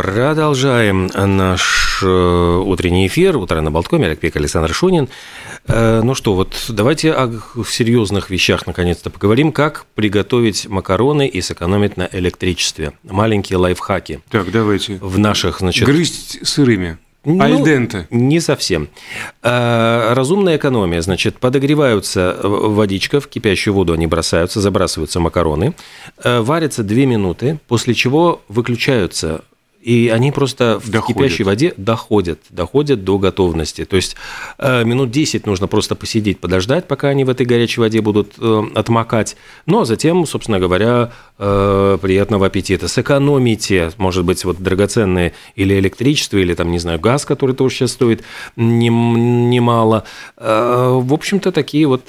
Продолжаем наш э, утренний эфир. Утро на Болткоме. Олег Пек, Александр Шунин. Э, ну что, вот давайте о серьезных вещах наконец-то поговорим. Как приготовить макароны и сэкономить на электричестве. Маленькие лайфхаки. Так, давайте. В наших, значит... Грызть сырыми. Ну, Альденте. Не совсем. Э, разумная экономия. Значит, подогреваются водичка, в кипящую воду они бросаются, забрасываются макароны, варятся 2 минуты, после чего выключаются и они просто в доходят. кипящей воде доходят, доходят до готовности. То есть э, минут 10 нужно просто посидеть, подождать, пока они в этой горячей воде будут э, отмокать. Ну, а затем, собственно говоря, э, приятного аппетита. Сэкономите, может быть, вот драгоценное или электричество, или там, не знаю, газ, который тоже сейчас стоит немало. В общем-то, такие вот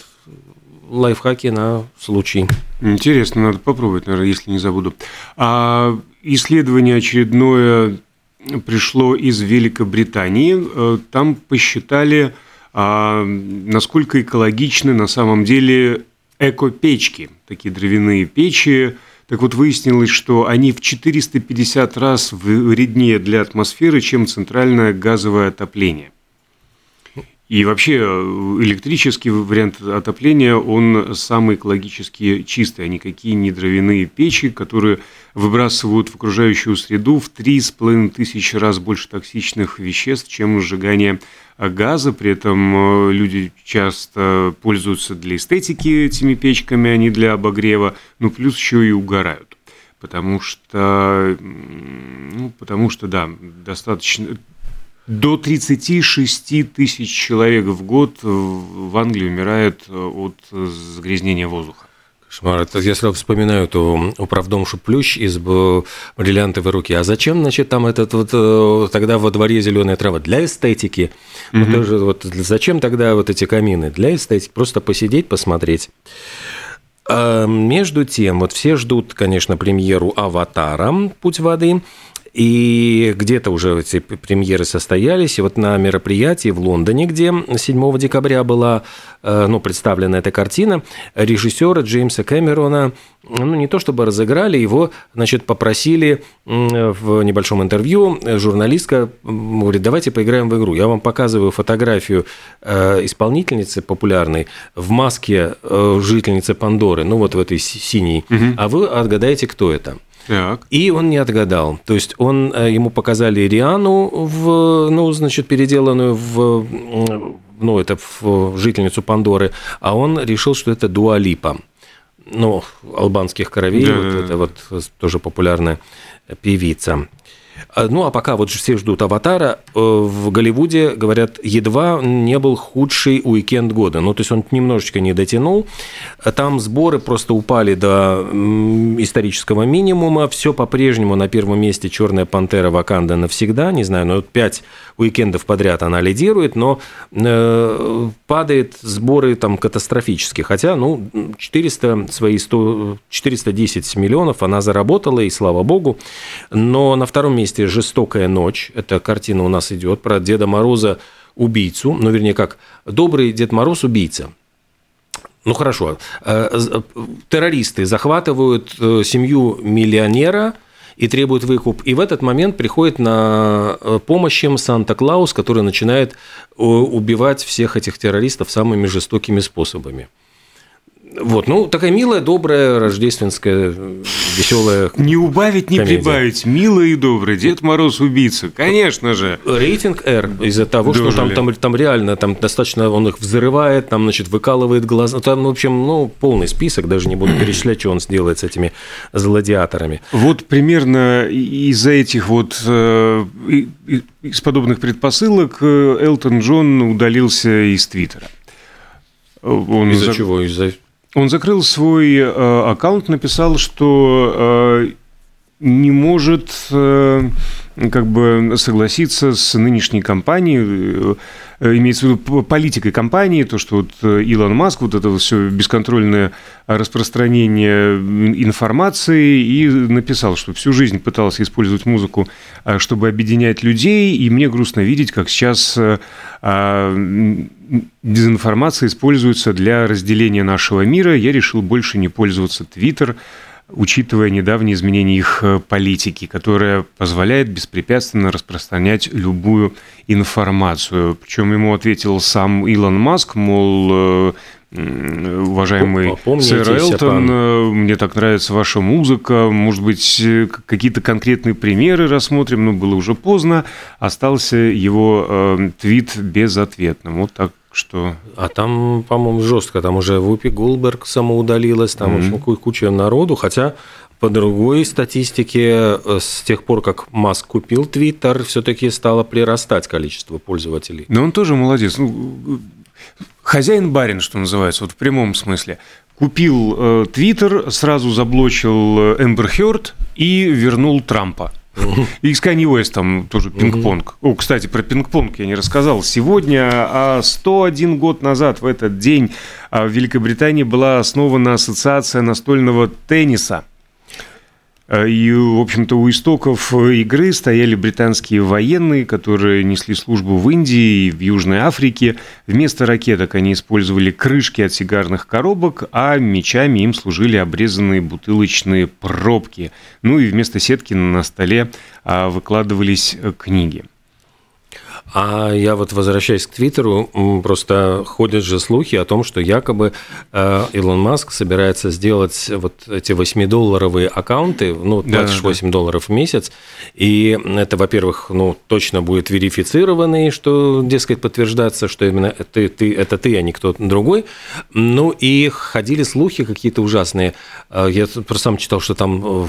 лайфхаки на случай. Интересно, надо попробовать, наверное, если не забуду. А исследование очередное пришло из Великобритании. Э, там посчитали, а, насколько экологичны на самом деле эко-печки, такие дровяные печи. Так вот, выяснилось, что они в 450 раз вреднее для атмосферы, чем центральное газовое отопление. И вообще э, электрический вариант отопления, он самый экологически чистый, а никакие не дровяные печи, которые выбрасывают в окружающую среду в 3,5 тысячи раз больше токсичных веществ, чем сжигание газа. При этом э, люди часто пользуются для эстетики этими печками, а не для обогрева, ну плюс еще и угорают. Потому что, ну, потому что, да, достаточно, до 36 тысяч человек в год в Англии умирает э, от загрязнения воздуха. Кошмар. Это если вспоминаю, то управдомшу Плющ из бриллиантовой руки. А зачем, значит, там этот вот э, тогда во дворе зеленая трава? Для эстетики. Угу. Вот, тоже, вот зачем тогда вот эти камины? Для эстетики. Просто посидеть, посмотреть. А между тем, вот все ждут, конечно, премьеру «Аватара. Путь воды». И где-то уже эти премьеры состоялись. И вот на мероприятии в Лондоне, где 7 декабря была э, ну, представлена эта картина, режиссера Джеймса Кэмерона, ну, не то чтобы разыграли, его, значит, попросили в небольшом интервью, журналистка говорит, давайте поиграем в игру. Я вам показываю фотографию э, исполнительницы популярной в маске э, жительницы Пандоры, ну, вот в этой синей, угу. а вы отгадаете, кто это. Так. И он не отгадал. То есть он, э, ему показали Риану, в, ну, значит, переделанную в, ну, это в жительницу Пандоры, а он решил, что это Дуалипа. Ну, албанских кровей, да, вот да, это вот тоже популярная певица. А, ну, а пока вот все ждут «Аватара», э, в Голливуде, говорят, едва не был худший уикенд года. Ну, то есть он немножечко не дотянул. Там сборы просто упали до исторического минимума. Все по-прежнему на первом месте «Черная пантера» Ваканда навсегда. Не знаю, но вот пять уикендов подряд она лидирует, но э, падает сборы там катастрофически. Хотя, ну, 400, свои 100, 410 миллионов она заработала, и слава богу. Но на втором месте «Жестокая ночь». Эта картина у нас идет про Деда Мороза убийцу, ну, вернее, как добрый Дед Мороз убийца. Ну хорошо, э, э, террористы захватывают семью миллионера – и требует выкуп. И в этот момент приходит на э, помощь им Санта-Клаус, который начинает э, убивать всех этих террористов самыми жестокими способами. Вот, ну, такая милая, добрая, рождественская, веселая. Не убавить, не комедия. прибавить. Милая и добрая. Дед Мороз убийца. Конечно же. Рейтинг R из-за того, Дожили. что там, там, там реально там достаточно он их взрывает, там, значит, выкалывает глаза. Там, в общем, ну, полный список, даже не буду перечислять, что он сделает с этими злодиаторами. Вот примерно из-за этих вот э, из подобных предпосылок э, Элтон Джон удалился из Твиттера. Из-за за... чего? Из-за он закрыл свой э, аккаунт, написал, что э, не может э, как бы согласиться с нынешней компанией, э, имеется в виду политикой компании, то, что вот э, Илон Маск, вот это все бесконтрольное распространение информации, и написал, что всю жизнь пытался использовать музыку, э, чтобы объединять людей, и мне грустно видеть, как сейчас дезинформация используется для разделения нашего мира. Я решил больше не пользоваться Твиттер, учитывая недавние изменения их э, политики, которая позволяет беспрепятственно распространять любую информацию. Причем ему ответил сам Илон Маск, мол, э, уважаемый сэр Элтон, э, мне так нравится ваша музыка, может быть, какие-то конкретные примеры рассмотрим, но было уже поздно, остался его э, твит безответным. Вот так что... А там, по-моему, жестко. Там уже Вупи Гулберг самоудалилась, там mm-hmm. куча народу. Хотя по другой статистике, э, с тех пор, как Маск купил Твиттер, все-таки стало прирастать количество пользователей. Но он тоже молодец. Ну, хозяин-барин, что называется, вот в прямом смысле. Купил э, Твиттер, э, сразу заблочил Эмбер Хёрд и вернул Трампа. И с Kanye West там тоже пинг-понг. О, кстати, про пинг-понг я не рассказал. Сегодня, а 101 год назад, в этот день, а, в Великобритании была основана Ассоциация настольного тенниса. Э, и, в общем-то, у истоков игры стояли британские военные, которые несли службу в Индии и в Южной Африке. Вместо ракеток они использовали крышки от сигарных коробок, а мечами им служили обрезанные бутылочные пробки. Ну и вместо сетки на столе а, выкладывались книги. А я вот возвращаясь к Твиттеру, просто ходят же слухи о том, что якобы э, Илон Маск собирается сделать вот эти 8-долларовые аккаунты, ну, 28 да, да. долларов в месяц, и это, во-первых, ну, точно будет верифицированный, что, дескать, подтверждается, что именно ты, ты, это ты, а не кто-то другой. Ну, и ходили слухи какие-то ужасные. Э, я просто сам читал, что там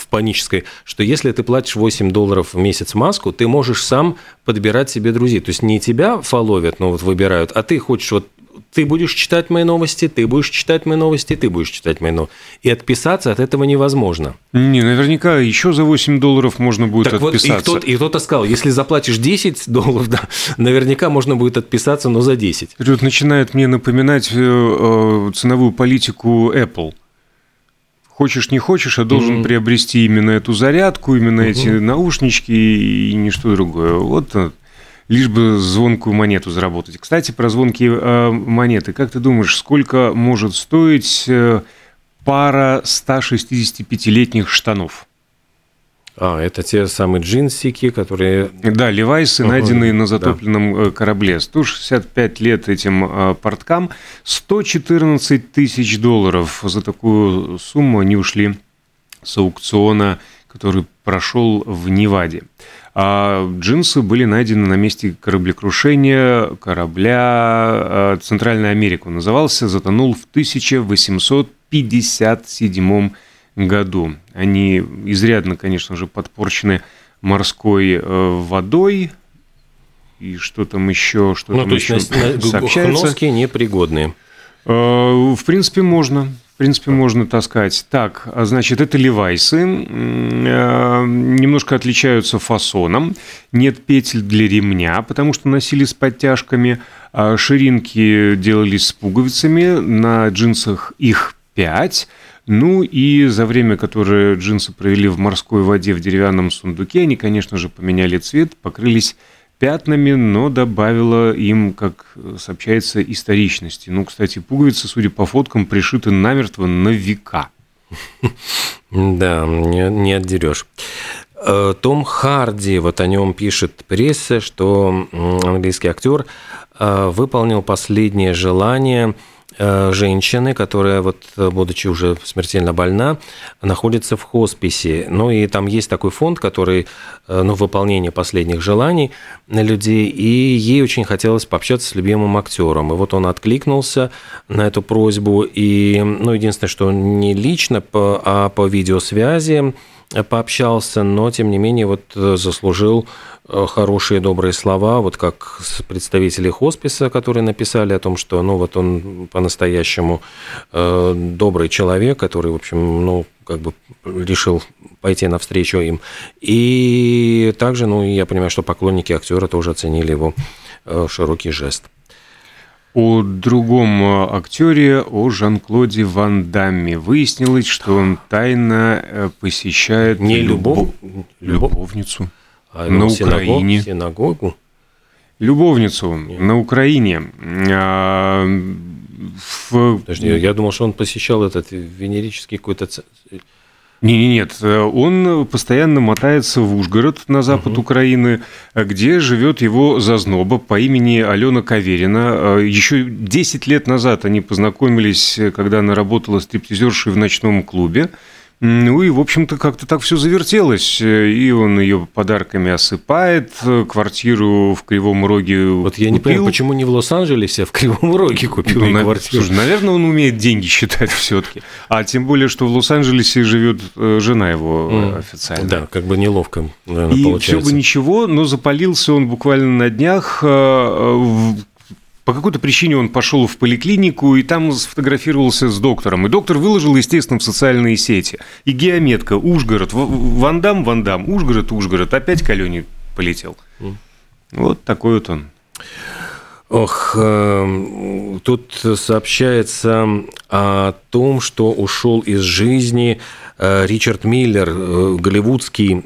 в панической, что если ты платишь 8 долларов в месяц маску, ты можешь сам подбирать себе друзей. То есть не тебя фоловят, но вот выбирают, а ты хочешь вот ты будешь читать мои новости, ты будешь читать мои новости, ты будешь читать мои новости. И отписаться от этого невозможно. Не, наверняка еще за 8 долларов можно будет так отписаться. Вот, и, кто-то, и кто-то сказал, если заплатишь 10 долларов, да, наверняка можно будет отписаться, но за 10. Это начинает мне напоминать э, э, ценовую политику Apple хочешь не хочешь, а должен mm-hmm. приобрести именно эту зарядку, именно mm-hmm. эти наушнички и ничто другое. Вот э, лишь бы звонкую монету заработать. Кстати, про звонкие э, монеты. Как ты думаешь, сколько может стоить э, пара 165-летних штанов? А, это те самые джинсики, которые... Да, левайсы, найденные на затопленном да. Э, корабле. 165 лет этим э, порткам, 114 тысяч долларов. За такую сумму они ушли с аукциона, который прошел в Неваде. А джинсы были найдены на месте кораблекрушения корабля э, «Центральная Америка». Назывался, затонул в 1857 году. Они изрядно, конечно же, подпорчены морской э, водой, и что там еще, что ну, там то еще есть сообщается. Непригодные. Э, в принципе, можно. В принципе, можно таскать. Так, а значит, это левайсы. Э, немножко отличаются фасоном. Нет петель для ремня, потому что носили с подтяжками. А ширинки делались с пуговицами. На джинсах их 5. Ну и за время, которое джинсы провели в морской воде в деревянном сундуке, они, конечно же, поменяли цвет, покрылись пятнами, но добавило им, как сообщается, историчности. Ну, кстати, пуговицы, судя по фоткам, пришиты намертво на века. Да, не, не отдерешь. Э, Том Харди, вот о нем пишет пресса, что английский актер э, выполнил последнее желание – женщины, которая, вот, будучи уже смертельно больна, находится в хосписе. Ну и там есть такой фонд, который, э, ну, выполнение последних желаний людей, и ей очень хотелось пообщаться с любимым актером. И вот он откликнулся на эту просьбу, и, ну, единственное, что не лично, а по видеосвязи пообщался, но, тем не менее, вот заслужил Э, хорошие добрые слова, вот как представители хосписа, которые написали о том, что ну вот он по-настоящему э, добрый человек, который, в общем, ну как бы решил пойти навстречу им. И также, ну я понимаю, что поклонники актера тоже оценили его э, широкий жест. О другом актере, о Жан-Клоде Ван Дамме. Выяснилось, что он тайно посещает Не любов... любовницу а на Украине. Синагогу? Любовницу Нет. на Украине. А, в... Подожди, я думал, что он посещал этот венерический какой-то не, не, нет, он постоянно мотается в Ужгород на запад угу. Украины, где живет его зазноба по имени Алена Каверина. Еще 10 лет назад они познакомились, когда она работала стриптизершей в ночном клубе. Ну и, в общем-то, как-то так все завертелось. И он ее подарками осыпает, квартиру в Кривом Роге Вот я купил. не понимаю, почему не в Лос-Анджелесе, а в Кривом Роге купил ну, квартиру. Слушай, наверное, он умеет деньги считать все таки А тем более, что в Лос-Анджелесе живет э, жена его mm. официально. Да, как бы неловко, наверное, и получается. И все бы ничего, но запалился он буквально на днях э, по какой-то причине он пошел в поликлинику и там сфотографировался с доктором. И доктор выложил, естественно, в социальные сети. И геометка, Ужгород, Вандам, Вандам, Ужгород, Ужгород. Опять к Алене полетел. Mm. Вот такой вот он. Ох, э, тут сообщается о том, что ушел из жизни э, Ричард Миллер, э, голливудский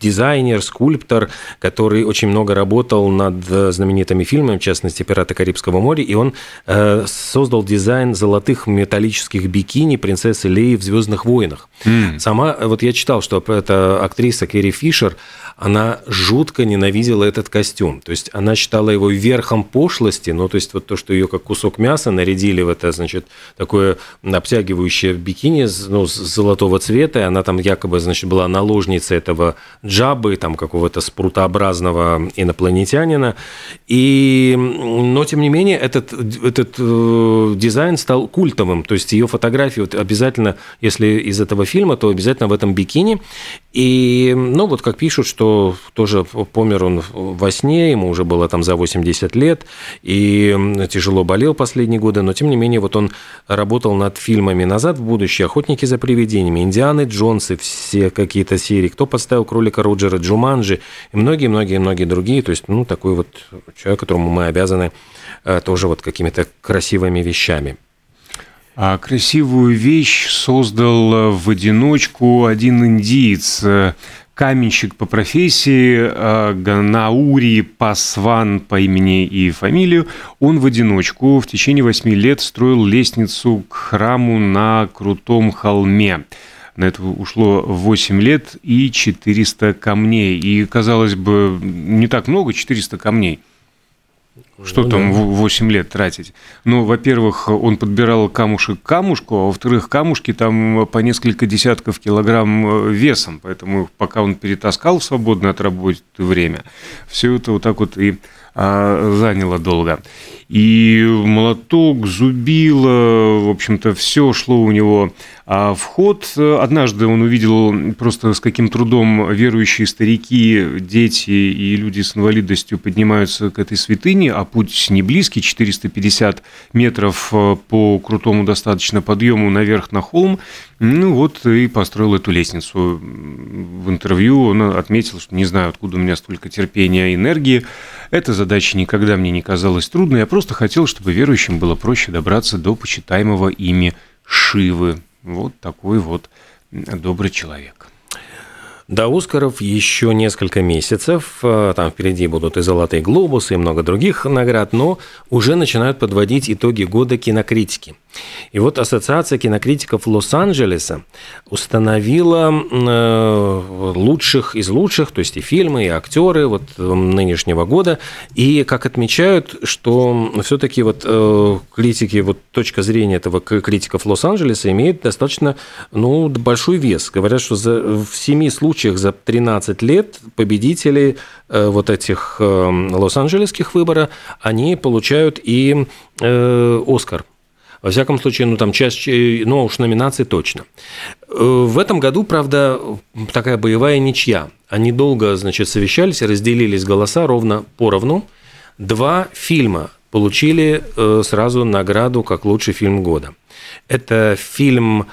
дизайнер, скульптор, который очень много работал над знаменитыми фильмами, в частности, «Пираты Карибского моря», и он э, создал дизайн золотых металлических бикини принцессы Леи в «Звездных войнах». Mm. Сама, вот я читал, что эта актриса Керри Фишер, она жутко ненавидела этот костюм. То есть она считала его верхом пошлости, ну, то есть вот то, что ее как кусок мяса нарядили в это, значит, такое обтягивающее бикини ну, золотого цвета, и она там якобы, значит, была наложницей этого джабы, там какого-то спрутообразного инопланетянина. И, но, тем не менее, этот, этот э, дизайн стал культовым. То есть ее фотографии вот обязательно, если из этого фильма, то обязательно в этом бикини. И, ну, вот как пишут, что тоже помер он во сне, ему уже было там за 80 лет, и тяжело болел последние годы, но, тем не менее, вот он работал над фильмами «Назад в будущее», «Охотники за привидениями», «Индианы Джонсы», все какие-то серии, «Кто подставил кролика Роджера», «Джуманджи» и многие-многие-многие другие. То есть, ну, такой вот человек, которому мы обязаны э, тоже вот какими-то красивыми вещами. А красивую вещь создал э, в одиночку один индиец, э, каменщик по профессии, э, Ганаури Пасван по имени и фамилию. Он в одиночку в течение восьми лет строил лестницу к храму на крутом холме. На это ушло 8 лет и 400 камней. И, казалось бы, не так много, 400 камней – что ну, там да. 8 лет тратить? Ну, во-первых, он подбирал камушек к камушку, а во-вторых, камушки там по несколько десятков килограмм э, весом, поэтому пока он перетаскал в свободное от работы время, все это вот так вот и а, заняло долго. И молоток, зубило, в общем-то, все шло у него а в ход. Однажды он увидел просто с каким трудом верующие старики, дети и люди с инвалидностью поднимаются к этой святыне, а путь не близкий, 450 метров э, по крутому достаточно подъему наверх на холм. Ну вот и построил эту лестницу. В интервью он отметил, что не знаю, откуда у меня столько терпения и энергии. Эта задача никогда мне не казалась трудной. Я просто хотел, чтобы верующим было проще добраться до почитаемого ими Шивы. Вот такой вот добрый человек. До Оскаров еще несколько месяцев, э, там впереди будут и «Золотые глобусы», и много других наград, но уже начинают подводить итоги года кинокритики. И вот Ассоциация кинокритиков Лос-Анджелеса установила э, лучших из лучших, то есть и фильмы, и актеры вот э, нынешнего года. И как отмечают, что все-таки вот э, критики, вот точка зрения этого критиков Лос-Анджелеса имеет достаточно ну, большой вес. Говорят, что за, в семи случаях за 13 лет победители вот этих лос-анджелесских выборов, они получают и Оскар во всяком случае, ну там часть, ну уж номинации точно. Э, в этом году, правда, такая боевая ничья. Они долго, значит, совещались, разделились голоса ровно поровну. Два фильма получили э, сразу награду как лучший фильм года. Это фильм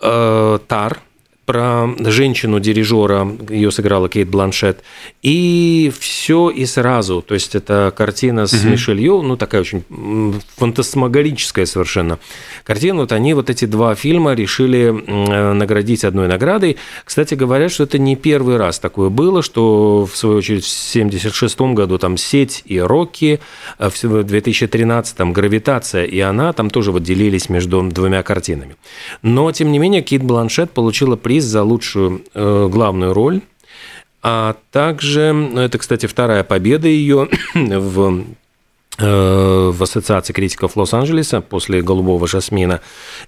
э, «Тар», про женщину-дирижера, ее сыграла Кейт Бланшет, и все и сразу. То есть это картина с угу. Мишель Йо, ну такая очень фантасмагорическая совершенно картина. Вот они вот эти два фильма решили наградить одной наградой. Кстати, говорят, что это не первый раз такое было, что в свою очередь в 1976 году там «Сеть» и «Рокки», а в 2013 «Гравитация» и «Она» там тоже вот делились между двумя картинами. Но, тем не менее, Кейт Бланшет получила приз приз за лучшую э, главную роль. А также, ну, это, кстати, вторая победа ее в в Ассоциации критиков Лос-Анджелеса после «Голубого жасмина».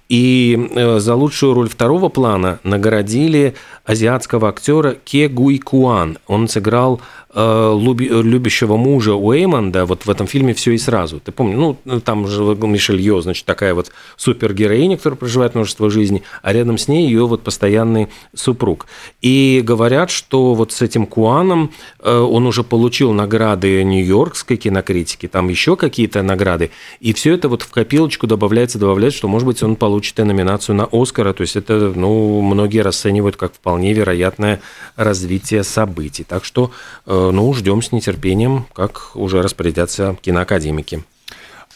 И э, за лучшую роль второго плана наградили азиатского актера Ке Гуй Куан. Он сыграл Э, любящего мужа Уэймонда вот в этом фильме все и сразу. Ты помнишь, ну, там же Мишель Йо, значит, такая вот супергероиня, которая проживает множество жизней, а рядом с ней ее вот постоянный супруг. И говорят, что вот с этим Куаном э, он уже получил награды Нью-Йоркской кинокритики, там еще какие-то награды, и все это вот в копилочку добавляется, добавляется, что, может быть, он получит и номинацию на Оскара, то есть это, ну, многие расценивают как вполне вероятное развитие событий. Так что э, ну, ждем с нетерпением, как уже распорядятся киноакадемики.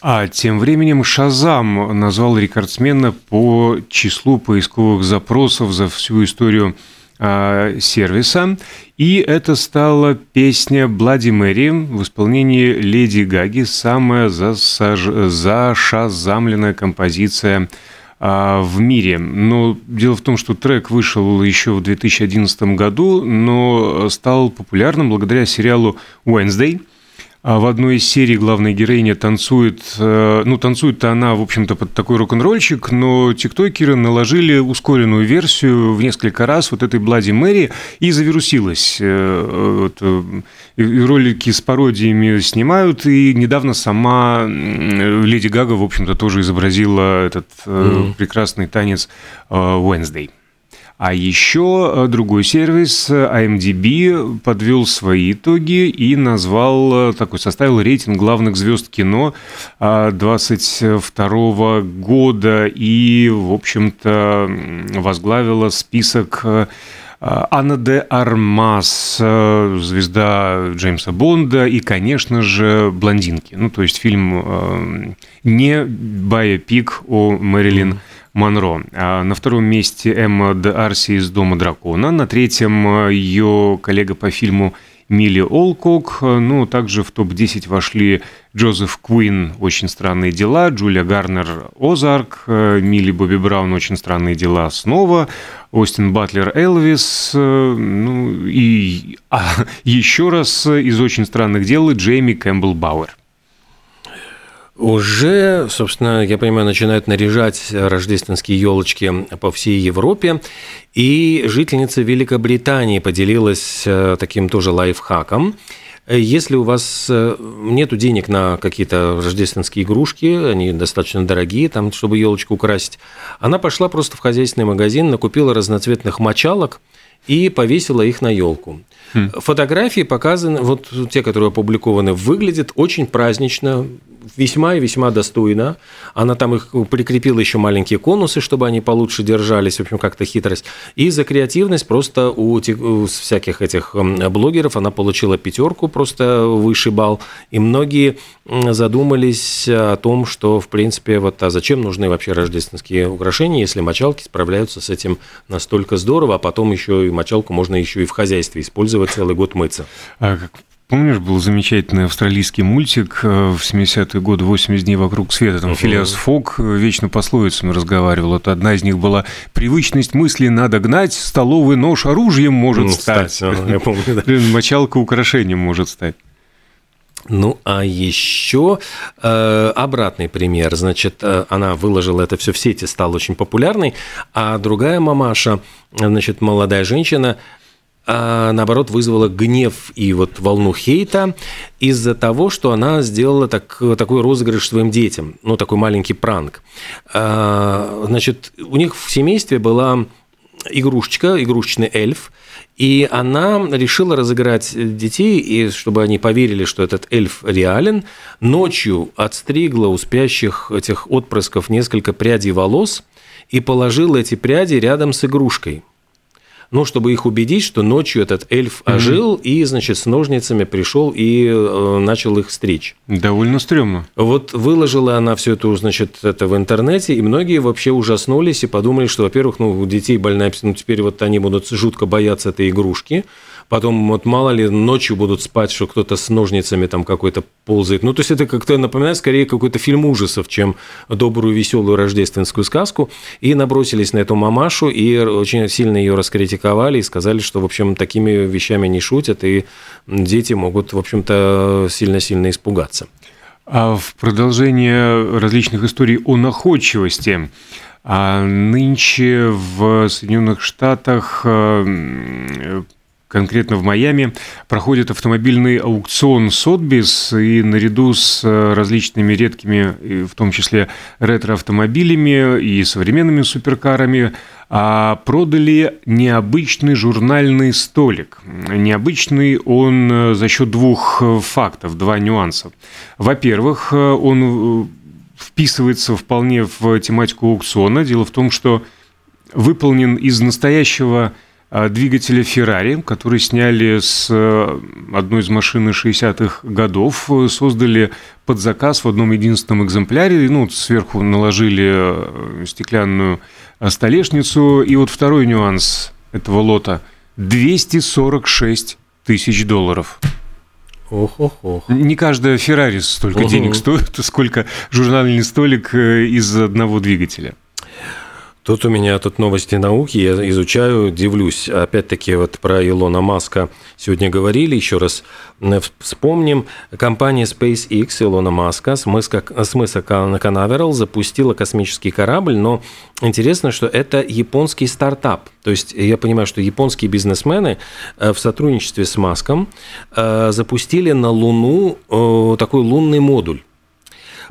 А тем временем Шазам назвал рекордсмена по числу поисковых запросов за всю историю сервиса. И это стала песня «Блади Мэри» в исполнении Леди Гаги, самая засаж... зашазамленная композиция а, в мире. Но дело в том, что трек вышел еще в 2011 году, но стал популярным благодаря сериалу Wednesday – а в одной из серий главная героиня танцует, э, ну, танцует-то она, в общем-то, под такой рок-н-ролльчик, но тиктокеры наложили ускоренную версию в несколько раз вот этой Блади Мэри и завирусилась. Э, вот, и ролики с пародиями снимают, и недавно сама Леди Гага, в общем-то, тоже изобразила этот mm. прекрасный танец Wednesday. А еще э, другой сервис IMDb подвел свои итоги и назвал, э, такой составил рейтинг главных звезд кино 22 года и, в общем-то, возглавила список э, Анна де Армас, звезда Джеймса Бонда и, конечно же, «Блондинки». Ну, то есть фильм не байопик о Мэрилин м-м Монро. А на втором месте Эмма Д'Арси из «Дома дракона». На третьем э, ее коллега по фильму Милли Олкок. Ну, также в топ-10 вошли Джозеф Куин «Очень странные дела», Джулия Гарнер «Озарк», э, Милли Бобби Браун «Очень странные дела» снова, Остин Батлер «Элвис», э, ну и а, еще раз из «Очень странных дел» Джейми Кэмпбелл Бауэр. Уже, собственно, я понимаю, начинают наряжать рождественские елочки по всей Европе. И жительница Великобритании поделилась э, таким тоже лайфхаком. Если у вас э, нет денег на какие-то рождественские игрушки, они достаточно дорогие, там, чтобы елочку украсить, она пошла просто в хозяйственный магазин, накупила разноцветных мочалок и повесила их на елку. Хм. Фотографии показаны, вот те, которые опубликованы, выглядят очень празднично, весьма и весьма достойно. Она там их прикрепила еще маленькие конусы, чтобы они получше держались, в общем, как-то хитрость. И за креативность просто у, у всяких этих блогеров она получила пятерку, просто высший балл. И многие задумались о том, что, в принципе, вот а зачем нужны вообще рождественские украшения, если мочалки справляются с этим настолько здорово, а потом еще и мочалку можно еще и в хозяйстве использовать целый год мыться. А Помнишь, был замечательный австралийский мультик э, в 70-е годы «80 дней вокруг света». Там uh-huh. Филиас Фок э, вечно пословицами разговаривал. Вот одна из них была «Привычность мысли надо гнать, столовый нож оружием может ну, стать». стать. Я помню, да. Мочалка украшением может стать. Ну, а еще э, обратный пример. Значит, э, она выложила это все в сети, стала очень популярной, а другая мамаша, значит, молодая женщина, а наоборот вызвала гнев и вот волну хейта из-за того, что она сделала так, такой розыгрыш своим детям, ну, такой маленький пранк. А, значит, у них в семействе была игрушечка, игрушечный эльф, и она решила разыграть детей, и чтобы они поверили, что этот эльф реален, ночью отстригла у спящих этих отпрысков несколько прядей волос и положила эти пряди рядом с игрушкой – ну, чтобы их убедить, что ночью этот эльф ожил mm-hmm. и, значит, с ножницами пришел и э, начал их стричь. Довольно стрёмно. Вот выложила она все это, значит, это в интернете, и многие вообще ужаснулись и подумали, что, во-первых, ну, у детей больная, ну, теперь вот они будут жутко бояться этой игрушки, потом вот мало ли ночью будут спать, что кто-то с ножницами там какой-то ползает. Ну, то есть это как-то напоминает скорее какой-то фильм ужасов, чем добрую, веселую рождественскую сказку. И набросились на эту мамашу и очень сильно ее раскритиковали и сказали, что, в общем, такими вещами не шутят, и дети могут, в общем-то, сильно-сильно испугаться. А в продолжение различных историй о находчивости а нынче в Соединенных Штатах э, конкретно в Майами, проходит автомобильный аукцион Сотбис, и наряду с э, различными редкими, в том числе ретро-автомобилями и современными суперкарами, а, продали необычный журнальный столик. Необычный он э, за счет двух э, фактов, два нюанса. Во-первых, он вписывается вполне в тематику аукциона. Дело в том, что выполнен из настоящего двигателя Ferrari, который сняли с э, одной из машин 60-х годов, создали под заказ в одном единственном экземпляре, ну, сверху наложили э, стеклянную э, столешницу. И вот второй нюанс этого лота – 246 тысяч долларов. Ох, ох, ох. Не каждая Феррари столько денег стоит, сколько журнальный столик из одного двигателя. Тут у меня тут новости науки, я изучаю, дивлюсь. Опять-таки вот про Илона Маска сегодня говорили, еще раз вспомним. Компания SpaceX Илона Маска с мыса, Канаверал запустила космический корабль, но интересно, что это японский стартап. То есть я понимаю, что японские бизнесмены э, в сотрудничестве с Маском э, запустили на Луну э, такой лунный модуль.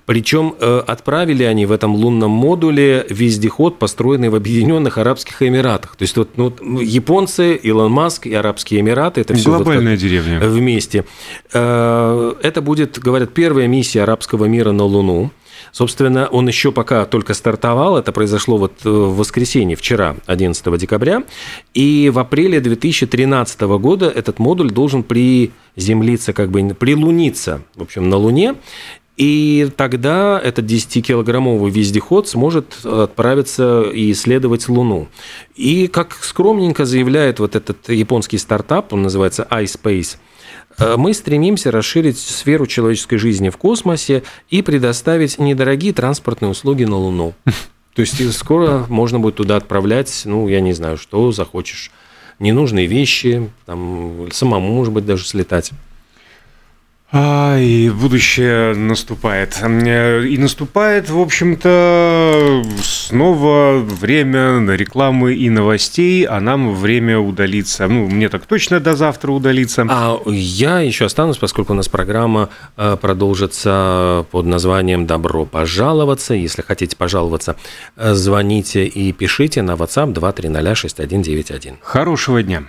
Причем э, отправили они в этом лунном модуле вездеход, построенный в Объединенных Арабских Эмиратах. То есть вот ну, японцы, Илон Маск и Арабские Эмираты, это все глобальная вот деревня вместе. Э, это будет, говорят, первая миссия арабского мира на Луну. Собственно, он еще пока только стартовал, это произошло вот э, в воскресенье, вчера, 11 декабря, и в апреле 2013 года этот модуль должен приземлиться, как бы прилуниться, в общем, на Луне, и тогда этот 10-килограммовый вездеход сможет отправиться и исследовать Луну. И как скромненько заявляет вот этот японский стартап, он называется iSpace, э, мы стремимся расширить сферу человеческой жизни в космосе и предоставить недорогие транспортные услуги на Луну. То есть скоро можно будет туда отправлять, ну, я не знаю, что захочешь. Ненужные вещи, там, самому, может быть, даже слетать. А, и будущее наступает. И наступает, в общем-то, снова время на рекламы и новостей, а нам время удалиться. Ну, мне так точно до завтра удалиться. А я еще останусь, поскольку у нас программа э, продолжится под названием «Добро пожаловаться». Если хотите пожаловаться, э, звоните и пишите на WhatsApp 2306191. Хорошего дня.